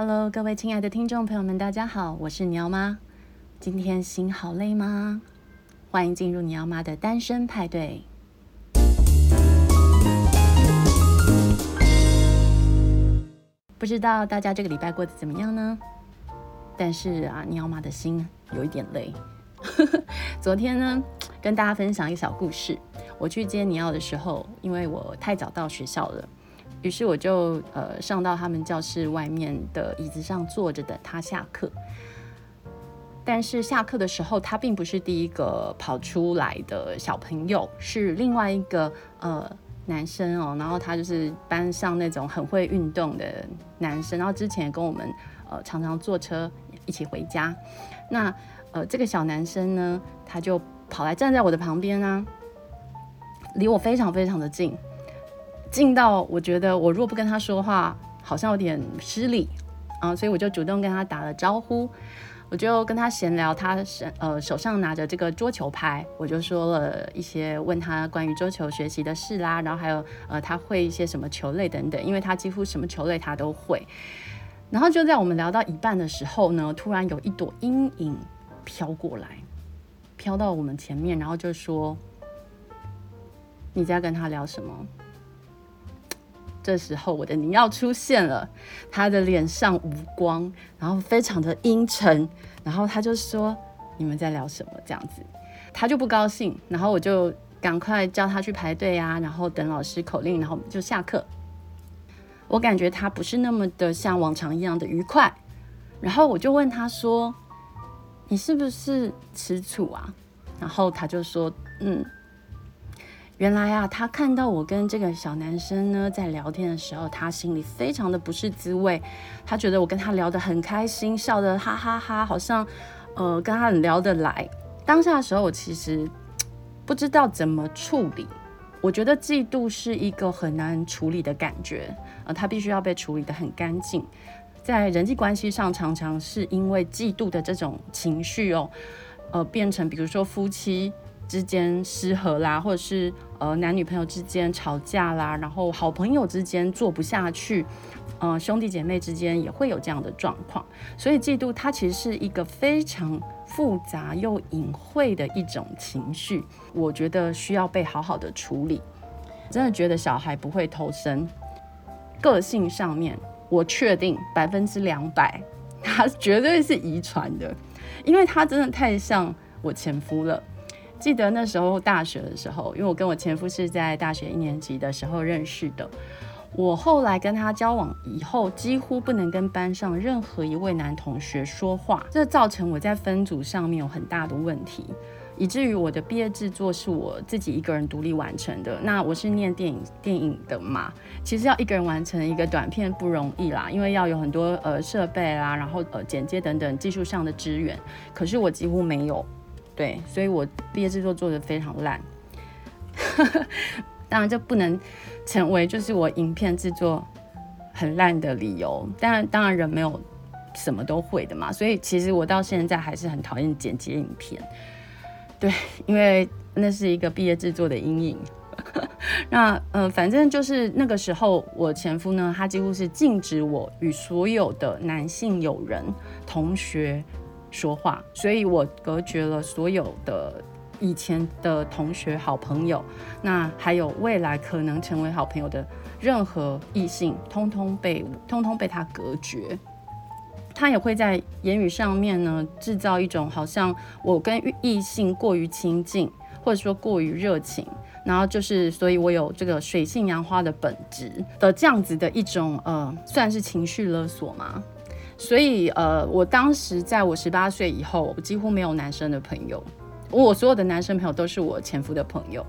Hello，各位亲爱的听众朋友们，大家好，我是尼奥妈。今天心好累吗？欢迎进入尼奥妈的单身派对。不知道大家这个礼拜过得怎么样呢？但是啊，尼奥妈的心有一点累。昨天呢，跟大家分享一个小故事。我去接尼奥的时候，因为我太早到学校了。于是我就呃上到他们教室外面的椅子上坐着等他下课，但是下课的时候他并不是第一个跑出来的小朋友，是另外一个呃男生哦，然后他就是班上那种很会运动的男生，然后之前跟我们呃常常坐车一起回家，那呃这个小男生呢，他就跑来站在我的旁边啊，离我非常非常的近。近到我觉得我若不跟他说话，好像有点失礼啊，所以我就主动跟他打了招呼，我就跟他闲聊，他呃手上拿着这个桌球拍，我就说了一些问他关于桌球学习的事啦，然后还有呃他会一些什么球类等等，因为他几乎什么球类他都会。然后就在我们聊到一半的时候呢，突然有一朵阴影飘过来，飘到我们前面，然后就说：“你在跟他聊什么？”这时候，我的尼奥出现了，他的脸上无光，然后非常的阴沉，然后他就说：“你们在聊什么？”这样子，他就不高兴，然后我就赶快叫他去排队啊，然后等老师口令，然后就下课。我感觉他不是那么的像往常一样的愉快，然后我就问他说：“你是不是吃醋啊？”然后他就说：“嗯。”原来啊，他看到我跟这个小男生呢在聊天的时候，他心里非常的不是滋味。他觉得我跟他聊得很开心，笑得哈哈哈，好像呃跟他很聊得来。当下的时候，我其实不知道怎么处理。我觉得嫉妒是一个很难处理的感觉，呃，他必须要被处理得很干净。在人际关系上，常常是因为嫉妒的这种情绪哦，呃，变成比如说夫妻之间失和啦，或者是呃男女朋友之间吵架啦，然后好朋友之间做不下去，呃兄弟姐妹之间也会有这样的状况。所以嫉妒它其实是一个非常复杂又隐晦的一种情绪，我觉得需要被好好的处理。真的觉得小孩不会偷生，个性上面我确定百分之两百，他绝对是遗传的，因为他真的太像我前夫了。记得那时候大学的时候，因为我跟我前夫是在大学一年级的时候认识的。我后来跟他交往以后，几乎不能跟班上任何一位男同学说话，这造成我在分组上面有很大的问题，以至于我的毕业制作是我自己一个人独立完成的。那我是念电影电影的嘛，其实要一个人完成一个短片不容易啦，因为要有很多呃设备啦，然后呃剪接等等技术上的支援，可是我几乎没有。对，所以我毕业制作做得非常烂，当然这不能成为就是我影片制作很烂的理由。当然，当然人没有什么都会的嘛，所以其实我到现在还是很讨厌剪辑影片。对，因为那是一个毕业制作的阴影。那嗯、反正就是那个时候，我前夫呢，他几乎是禁止我与所有的男性友人、同学。说话，所以我隔绝了所有的以前的同学、好朋友，那还有未来可能成为好朋友的任何异性，通通被通通被他隔绝。他也会在言语上面呢，制造一种好像我跟异性过于亲近，或者说过于热情，然后就是，所以我有这个水性杨花的本质的这样子的一种呃，算是情绪勒索吗？所以，呃，我当时在我十八岁以后，我几乎没有男生的朋友，我所有的男生朋友都是我前夫的朋友。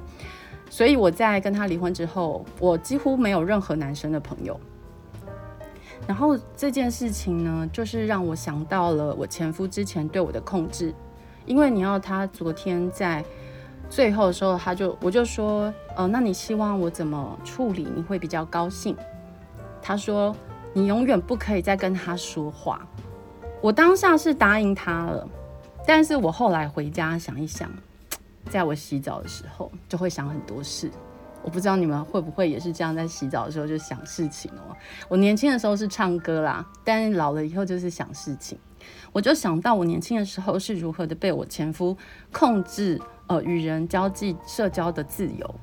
所以我在跟他离婚之后，我几乎没有任何男生的朋友。然后这件事情呢，就是让我想到了我前夫之前对我的控制，因为你要他昨天在最后的时候，他就我就说，呃，那你希望我怎么处理？你会比较高兴？他说。你永远不可以再跟他说话。我当下是答应他了，但是我后来回家想一想，在我洗澡的时候就会想很多事，我不知道你们会不会也是这样，在洗澡的时候就想事情哦。我年轻的时候是唱歌啦，但老了以后就是想事情。我就想到我年轻的时候是如何的被我前夫控制，呃，与人交际、社交的自由。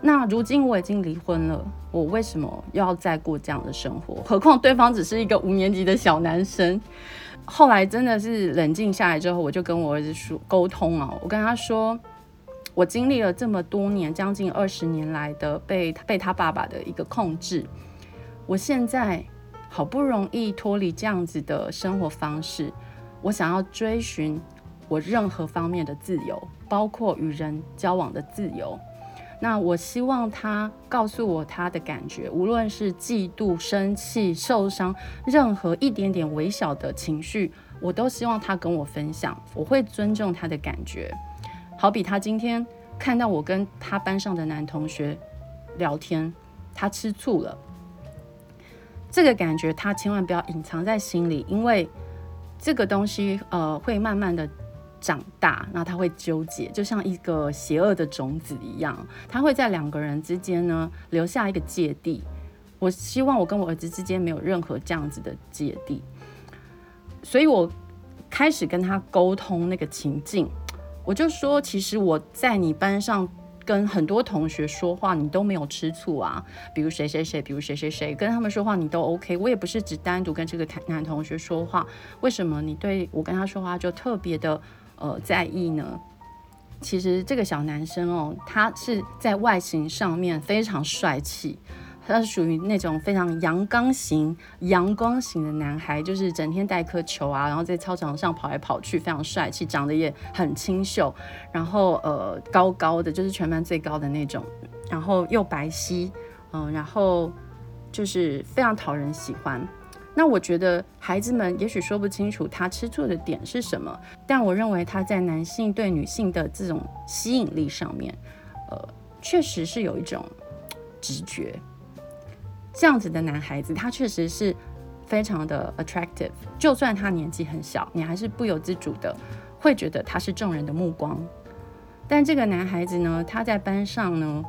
那如今我已经离婚了，我为什么要再过这样的生活？何况对方只是一个五年级的小男生。后来真的是冷静下来之后，我就跟我儿子说沟通啊，我跟他说。我经历了这么多年，将近二十年来的被被他爸爸的一个控制，我现在好不容易脱离这样子的生活方式，我想要追寻我任何方面的自由，包括与人交往的自由。那我希望他告诉我他的感觉，无论是嫉妒、生气、受伤，任何一点点微小的情绪，我都希望他跟我分享，我会尊重他的感觉。好比他今天看到我跟他班上的男同学聊天，他吃醋了。这个感觉他千万不要隐藏在心里，因为这个东西呃会慢慢的长大，那他会纠结，就像一个邪恶的种子一样，他会在两个人之间呢留下一个芥蒂。我希望我跟我儿子之间没有任何这样子的芥蒂，所以我开始跟他沟通那个情境。我就说，其实我在你班上跟很多同学说话，你都没有吃醋啊。比如谁谁谁，比如谁谁谁，跟他们说话你都 OK。我也不是只单独跟这个男同学说话，为什么你对我跟他说话就特别的呃在意呢？其实这个小男生哦，他是在外形上面非常帅气。他是属于那种非常阳刚型、阳光型的男孩，就是整天带颗球啊，然后在操场上跑来跑去，非常帅气，长得也很清秀，然后呃高高的，就是全班最高的那种，然后又白皙，嗯、然后就是非常讨人喜欢。那我觉得孩子们也许说不清楚他吃醋的点是什么，但我认为他在男性对女性的这种吸引力上面，呃，确实是有一种直觉。这样子的男孩子，他确实是非常的 attractive。就算他年纪很小，你还是不由自主的会觉得他是众人的目光。但这个男孩子呢，他在班上呢，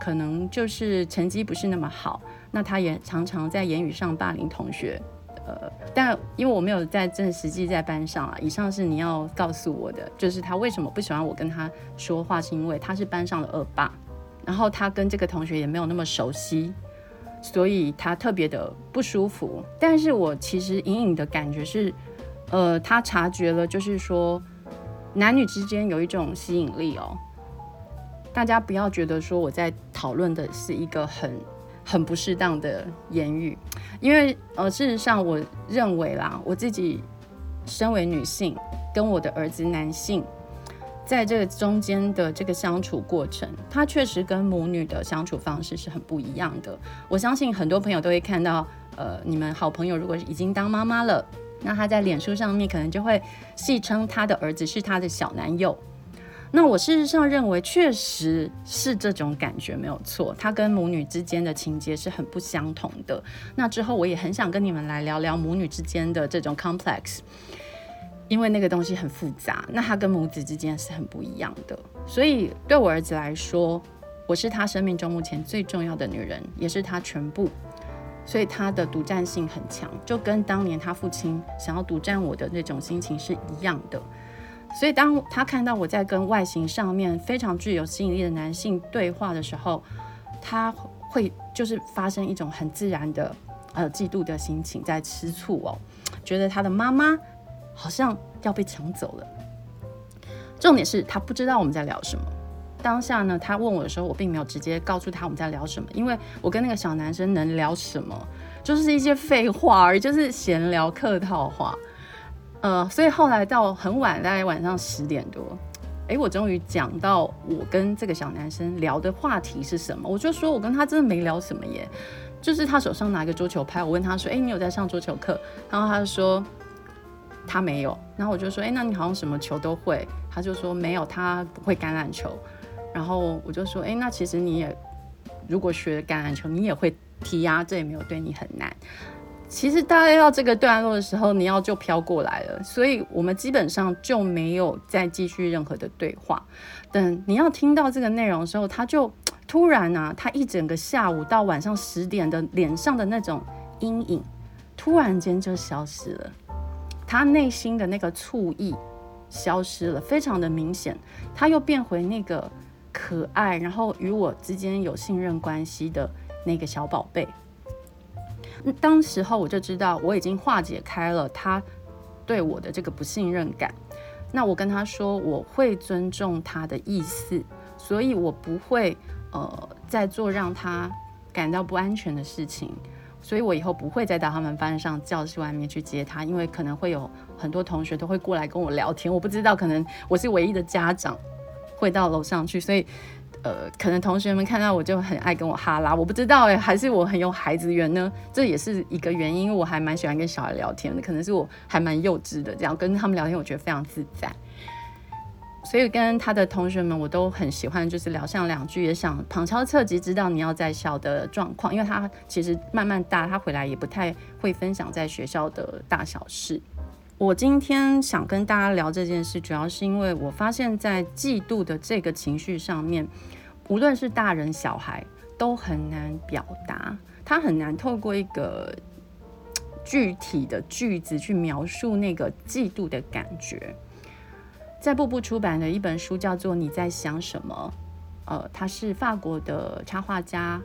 可能就是成绩不是那么好。那他也常常在言语上霸凌同学。呃，但因为我没有在真实际在班上啊，以上是你要告诉我的，就是他为什么不喜欢我跟他说话，是因为他是班上的恶霸，然后他跟这个同学也没有那么熟悉。所以他特别的不舒服，但是我其实隐隐的感觉是，呃，他察觉了，就是说男女之间有一种吸引力哦。大家不要觉得说我在讨论的是一个很很不适当的言语，因为呃，事实上我认为啦，我自己身为女性，跟我的儿子男性。在这个中间的这个相处过程，他确实跟母女的相处方式是很不一样的。我相信很多朋友都会看到，呃，你们好朋友如果已经当妈妈了，那他在脸书上面可能就会戏称他的儿子是他的小男友。那我事实上认为，确实是这种感觉没有错，他跟母女之间的情节是很不相同的。那之后我也很想跟你们来聊聊母女之间的这种 complex。因为那个东西很复杂，那他跟母子之间是很不一样的，所以对我儿子来说，我是他生命中目前最重要的女人，也是他全部，所以他的独占性很强，就跟当年他父亲想要独占我的那种心情是一样的。所以当他看到我在跟外形上面非常具有吸引力的男性对话的时候，他会就是发生一种很自然的呃嫉妒的心情，在吃醋哦，觉得他的妈妈。好像要被抢走了。重点是他不知道我们在聊什么。当下呢，他问我的时候，我并没有直接告诉他我们在聊什么，因为我跟那个小男生能聊什么，就是一些废话而已，就是闲聊客套话。呃，所以后来到很晚，大概晚上十点多，哎，我终于讲到我跟这个小男生聊的话题是什么。我就说我跟他真的没聊什么耶，就是他手上拿一个桌球拍，我问他说，哎，你有在上桌球课？然后他就说。他没有，然后我就说，哎，那你好像什么球都会。他就说没有，他不会橄榄球。然后我就说，哎，那其实你也如果学橄榄球，你也会踢啊，这也没有对你很难。其实大概到这个段落的时候，你要就飘过来了，所以我们基本上就没有再继续任何的对话。等你要听到这个内容的时候，他就突然啊，他一整个下午到晚上十点的脸上的那种阴影，突然间就消失了。他内心的那个醋意消失了，非常的明显。他又变回那个可爱，然后与我之间有信任关系的那个小宝贝。当时候我就知道我已经化解开了他对我的这个不信任感。那我跟他说，我会尊重他的意思，所以我不会呃再做让他感到不安全的事情。所以我以后不会再到他们班上教室外面去接他，因为可能会有很多同学都会过来跟我聊天。我不知道，可能我是唯一的家长会到楼上去，所以。呃，可能同学们看到我就很爱跟我哈拉，我不知道哎，还是我很有孩子缘呢？这也是一个原因，我还蛮喜欢跟小孩聊天的，可能是我还蛮幼稚的，这样跟他们聊天，我觉得非常自在。所以跟他的同学们，我都很喜欢，就是聊上两句，也想旁敲侧击知道你要在校的状况，因为他其实慢慢大，他回来也不太会分享在学校的大小事。我今天想跟大家聊这件事，主要是因为我发现，在嫉妒的这个情绪上面，无论是大人小孩，都很难表达，他很难透过一个具体的句子去描述那个嫉妒的感觉。在步步出版的一本书叫做《你在想什么》，呃，他是法国的插画家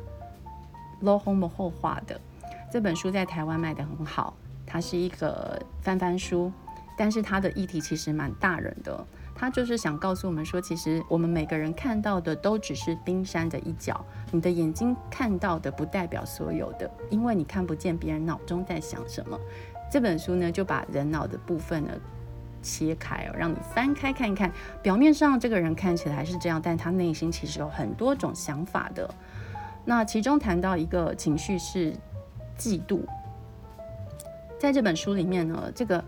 LOHOMA 后画的，这本书在台湾卖得很好。它是一个翻翻书，但是它的议题其实蛮大人的。它就是想告诉我们说，其实我们每个人看到的都只是冰山的一角，你的眼睛看到的不代表所有的，因为你看不见别人脑中在想什么。这本书呢，就把人脑的部分呢切开，让你翻开看一看。表面上这个人看起来是这样，但他内心其实有很多种想法的。那其中谈到一个情绪是嫉妒。在这本书里面呢，这个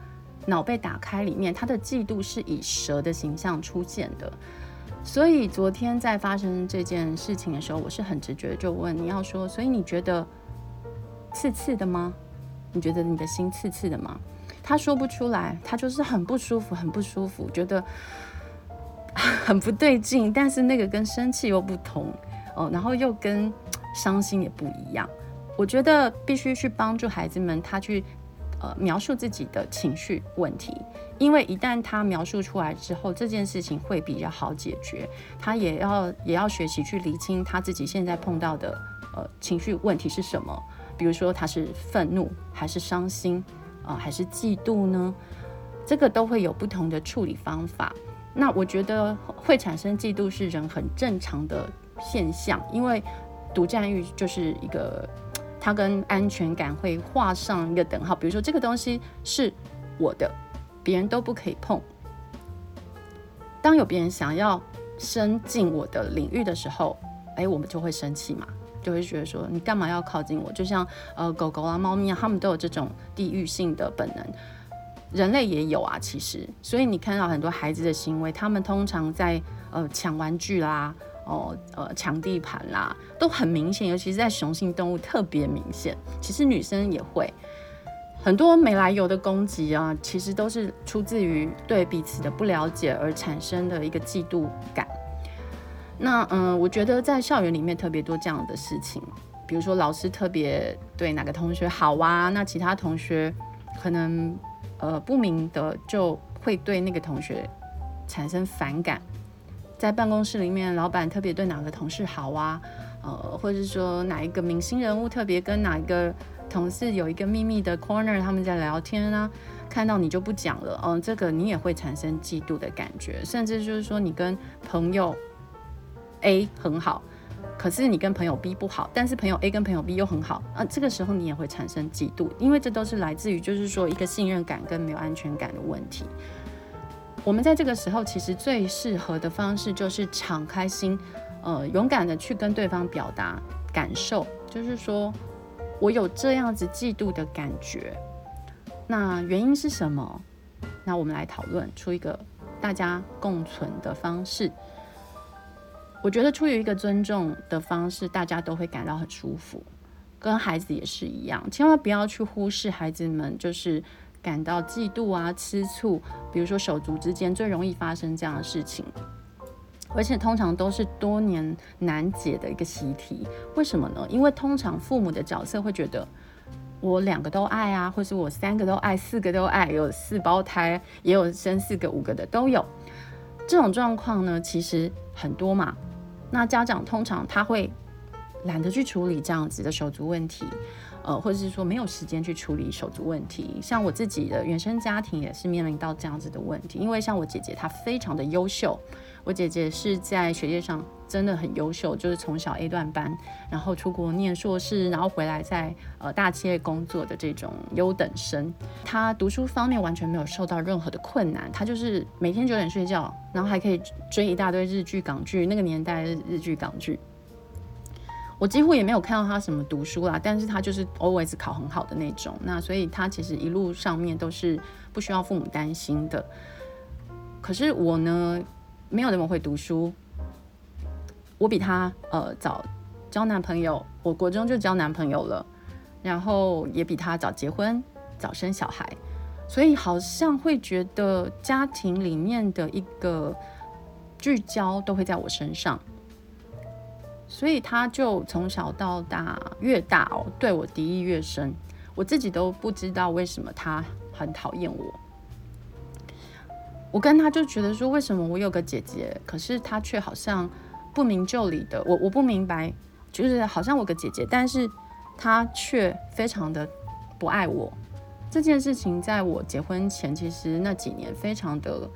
脑被打开里面，他的嫉妒是以蛇的形象出现的。所以昨天在发生这件事情的时候，我是很直觉就问你要说，所以你觉得刺刺的吗？你觉得你的心刺刺的吗？他说不出来，他就是很不舒服，很不舒服，觉得 很不对劲。但是那个跟生气又不同哦，然后又跟伤心也不一样。我觉得必须去帮助孩子们，他去。呃，描述自己的情绪问题，因为一旦他描述出来之后，这件事情会比较好解决。他也要也要学习去厘清他自己现在碰到的呃情绪问题是什么。比如说他是愤怒，还是伤心，啊、还是嫉妒呢？这个都会有不同的处理方法。那我觉得会产生嫉妒是人很正常的现象，因为独占欲就是一个。它跟安全感会画上一个等号，比如说这个东西是我的，别人都不可以碰。当有别人想要伸进我的领域的时候，哎，我们就会生气嘛，就会觉得说你干嘛要靠近我？就像呃狗狗啊、猫咪啊，它们都有这种地域性的本能，人类也有啊，其实。所以你看到很多孩子的行为，他们通常在呃抢玩具啦。哦，呃，抢地盘啦，都很明显，尤其是在雄性动物特别明显。其实女生也会很多没来由的攻击啊，其实都是出自于对彼此的不了解而产生的一个嫉妒感。那嗯、我觉得在校园里面特别多这样的事情，比如说老师特别对哪个同学好啊，那其他同学可能呃不明的就会对那个同学产生反感。在办公室里面，老板特别对哪个同事好啊？呃，或者是说哪一个明星人物特别跟哪一个同事有一个秘密的 corner，他们在聊天啊，看到你就不讲了，嗯、这个你也会产生嫉妒的感觉，甚至就是说你跟朋友 A 很好，可是你跟朋友 B 不好，但是朋友 A 跟朋友 B 又很好，啊、这个时候你也会产生嫉妒，因为这都是来自于就是说一个信任感跟没有安全感的问题。我们在这个时候，其实最适合的方式就是敞开心，呃，勇敢的去跟对方表达感受，就是说我有这样子嫉妒的感觉，那原因是什么？那我们来讨论出一个大家共存的方式。我觉得出于一个尊重的方式，大家都会感到很舒服，跟孩子也是一样，千万不要去忽视孩子们，就是。感到嫉妒啊、吃醋，比如说手足之间最容易发生这样的事情。而且通常都是多年难解的一个习题。为什么呢？因为通常父母的角色会觉得我两个都爱啊，或是我三个都爱，四个都爱，有四胞胎，也有生四个、五个的都有。这种状况呢，其实很多嘛。那家长通常他会懒得去处理这样子的手足问题。呃，或者是说没有时间去处理手足问题，像我自己的原生家庭也是面临到这样子的问题。因为像我姐姐，她非常的优秀，我姐姐是在学业上真的很优秀，就是从小 A 段班，然后出国念硕士，然后回来在呃大企业工作的这种优等生。她读书方面完全没有受到任何的困难，她就是每天九点睡觉，然后还可以追一大堆日剧、港剧，那个年代日剧、港剧。我几乎也没有看到他什么读书啦，但是他就是 always 考很好的那种，那所以他其实一路上面都是不需要父母担心的。可是我呢，没有那么会读书，我比他呃早交男朋友，我国中就交男朋友了，然后也比他早结婚、早生小孩，所以好像会觉得家庭里面的一个聚焦都会在我身上。所以他就从小到大越大哦，对我敌意越深，我自己都不知道为什么他很讨厌我。我跟他就觉得说，为什么我有个姐姐，可是他却好像不明就里的，我我不明白，就是好像我个姐姐，但是他却非常的不爱我。这件事情在我结婚前，其实那几年非常的。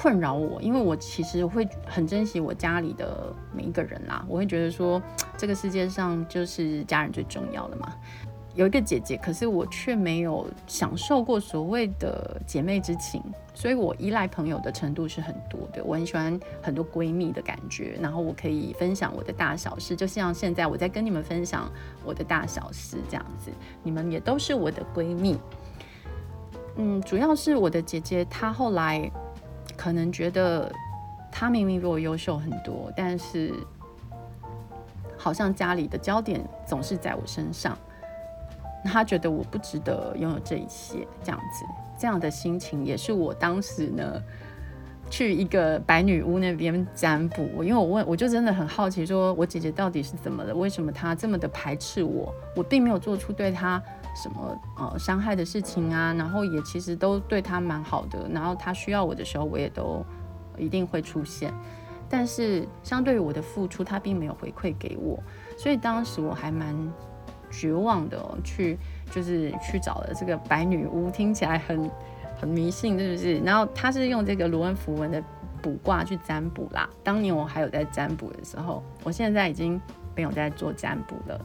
困扰我，因为我其实会很珍惜我家里的每一个人啦。我会觉得说，这个世界上就是家人最重要的嘛。有一个姐姐，可是我却没有享受过所谓的姐妹之情，所以我依赖朋友的程度是很多的。我很喜欢很多闺蜜的感觉，然后我可以分享我的大小事，就像现在我在跟你们分享我的大小事这样子，你们也都是我的闺蜜。嗯，主要是我的姐姐，她后来。可能觉得他明明比我优秀很多，但是好像家里的焦点总是在我身上，他觉得我不值得拥有这一切，这样子，这样的心情也是我当时呢去一个白女巫那边占卜，因为我问，我就真的很好奇，说我姐姐到底是怎么了？为什么她这么的排斥我？我并没有做出对她。什么呃伤害的事情啊，然后也其实都对他蛮好的，然后他需要我的时候，我也都一定会出现。但是相对于我的付出，他并没有回馈给我，所以当时我还蛮绝望的，去就是去找了这个白女巫，听起来很很迷信，是不是？然后他是用这个罗恩符文的卜卦去占卜啦。当年我还有在占卜的时候，我现在已经没有在做占卜了。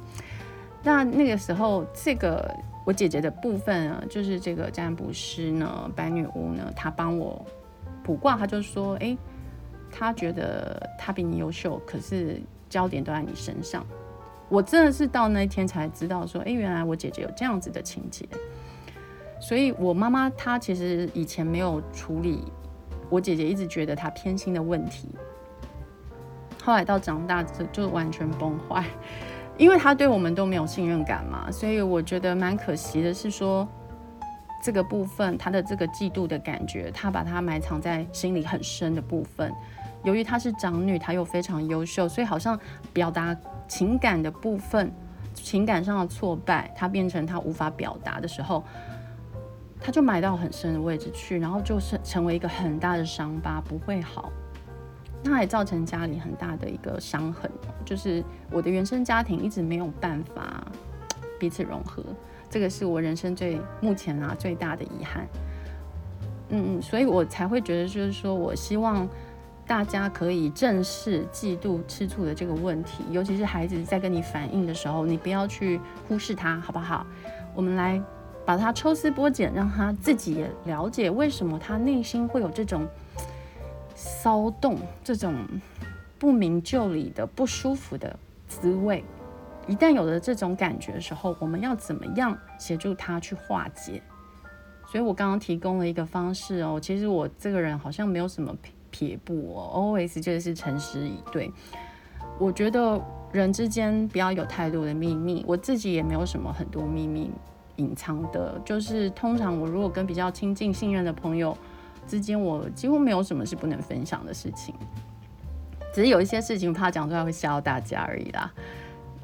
那那个时候，这个我姐姐的部分啊，就是这个占卜师呢，白女巫呢，她帮我卜卦，她就说，哎，她觉得她比你优秀，可是焦点都在你身上。我真的是到那一天才知道，说，哎，原来我姐姐有这样子的情节。所以我妈妈她其实以前没有处理我姐姐一直觉得她偏心的问题，后来到长大就就完全崩坏。因为他对我们都没有信任感嘛，所以我觉得蛮可惜的是说，这个部分他的这个嫉妒的感觉，他把它埋藏在心里很深的部分。由于她是长女，她又非常优秀，所以好像表达情感的部分，情感上的挫败，她变成她无法表达的时候，她就埋到很深的位置去，然后就是成为一个很大的伤疤，不会好。那也造成家里很大的一个伤痕，就是我的原生家庭一直没有办法彼此融合，这个是我人生最目前啊最大的遗憾。嗯嗯，所以我才会觉得，就是说我希望大家可以正视嫉妒、吃醋的这个问题，尤其是孩子在跟你反应的时候，你不要去忽视他，好不好？我们来把它抽丝剥茧，让他自己也了解为什么他内心会有这种。骚动这种不明就里的不舒服的滋味，一旦有了这种感觉的时候，我们要怎么样协助他去化解？所以我刚刚提供了一个方式哦。其实我这个人好像没有什么撇步哦，always 就是诚实以对。我觉得人之间不要有太多的秘密，我自己也没有什么很多秘密隐藏的。就是通常我如果跟比较亲近、信任的朋友。之间我几乎没有什么是不能分享的事情，只是有一些事情怕讲出来会吓到大家而已啦。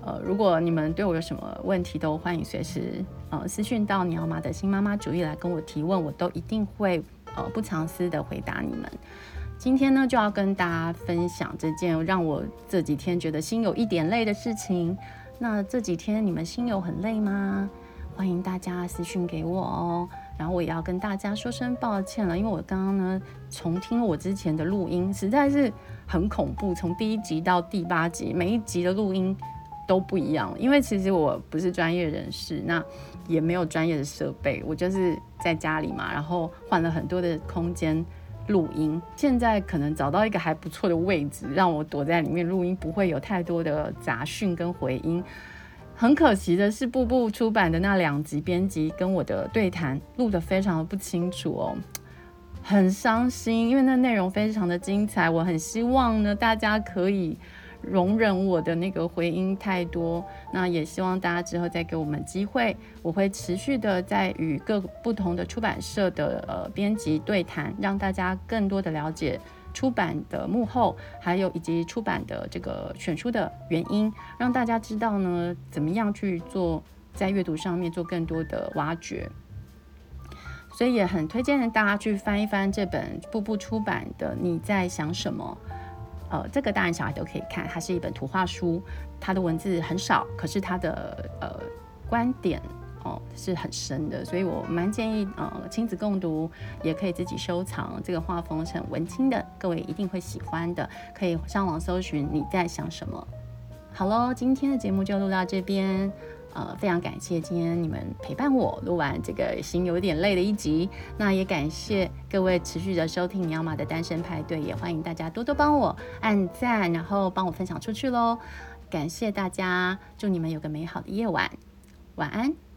呃，如果你们对我有什么问题，都欢迎随时呃私讯到你要妈的新妈妈主义来跟我提问，我都一定会呃不藏私的回答你们。今天呢，就要跟大家分享这件让我这几天觉得心有一点累的事情。那这几天你们心有很累吗？欢迎大家私讯给我哦。然后我也要跟大家说声抱歉了，因为我刚刚呢重听我之前的录音，实在是很恐怖。从第一集到第八集，每一集的录音都不一样。因为其实我不是专业人士，那也没有专业的设备，我就是在家里嘛，然后换了很多的空间录音。现在可能找到一个还不错的位置，让我躲在里面录音，不会有太多的杂讯跟回音。很可惜的是，步步出版的那两集编辑跟我的对谈录得非常的不清楚哦，很伤心，因为那内容非常的精彩，我很希望呢大家可以容忍我的那个回音太多，那也希望大家之后再给我们机会，我会持续的在与各不同的出版社的呃编辑对谈，让大家更多的了解。出版的幕后，还有以及出版的这个选书的原因，让大家知道呢，怎么样去做在阅读上面做更多的挖掘。所以也很推荐大家去翻一翻这本步步出版的《你在想什么》。呃，这个大人小孩都可以看，它是一本图画书，它的文字很少，可是它的呃观点。哦，是很深的，所以我蛮建议呃亲子共读，也可以自己收藏。这个画风是很文青的，各位一定会喜欢的。可以上网搜寻你在想什么。好喽，今天的节目就录到这边。呃，非常感谢今天你们陪伴我录完这个心有点累的一集。那也感谢各位持续的收听尼奥马的单身派对，也欢迎大家多多帮我按赞，然后帮我分享出去喽。感谢大家，祝你们有个美好的夜晚，晚安。